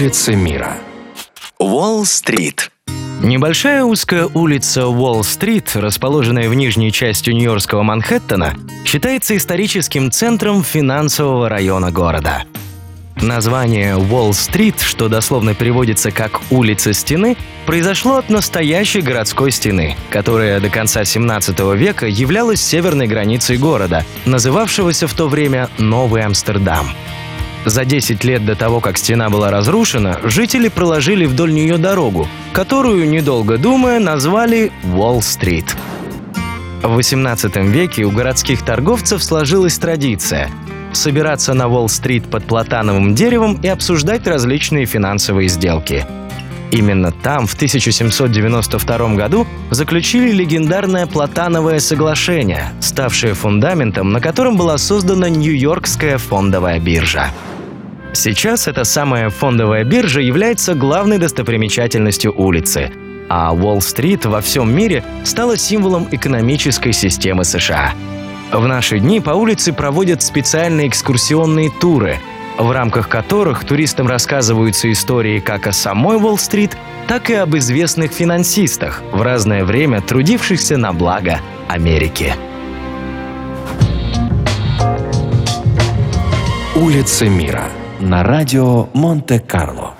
Улицы мира. Уолл-стрит. Небольшая узкая улица Уолл-стрит, расположенная в нижней части Нью-Йоркского Манхэттена, считается историческим центром финансового района города. Название Уолл-стрит, что дословно переводится как «улица стены», произошло от настоящей городской стены, которая до конца 17 века являлась северной границей города, называвшегося в то время Новый Амстердам. За 10 лет до того, как стена была разрушена, жители проложили вдоль нее дорогу, которую, недолго думая, назвали Уолл-стрит. В XVIII веке у городских торговцев сложилась традиция собираться на Уолл-стрит под платановым деревом и обсуждать различные финансовые сделки. Именно там в 1792 году заключили легендарное Платановое соглашение, ставшее фундаментом, на котором была создана Нью-Йоркская фондовая биржа. Сейчас эта самая фондовая биржа является главной достопримечательностью улицы, а Уолл-стрит во всем мире стала символом экономической системы США. В наши дни по улице проводят специальные экскурсионные туры, в рамках которых туристам рассказываются истории как о самой Уолл-стрит, так и об известных финансистах, в разное время трудившихся на благо Америки. Улицы мира. На радио Монте-Карло.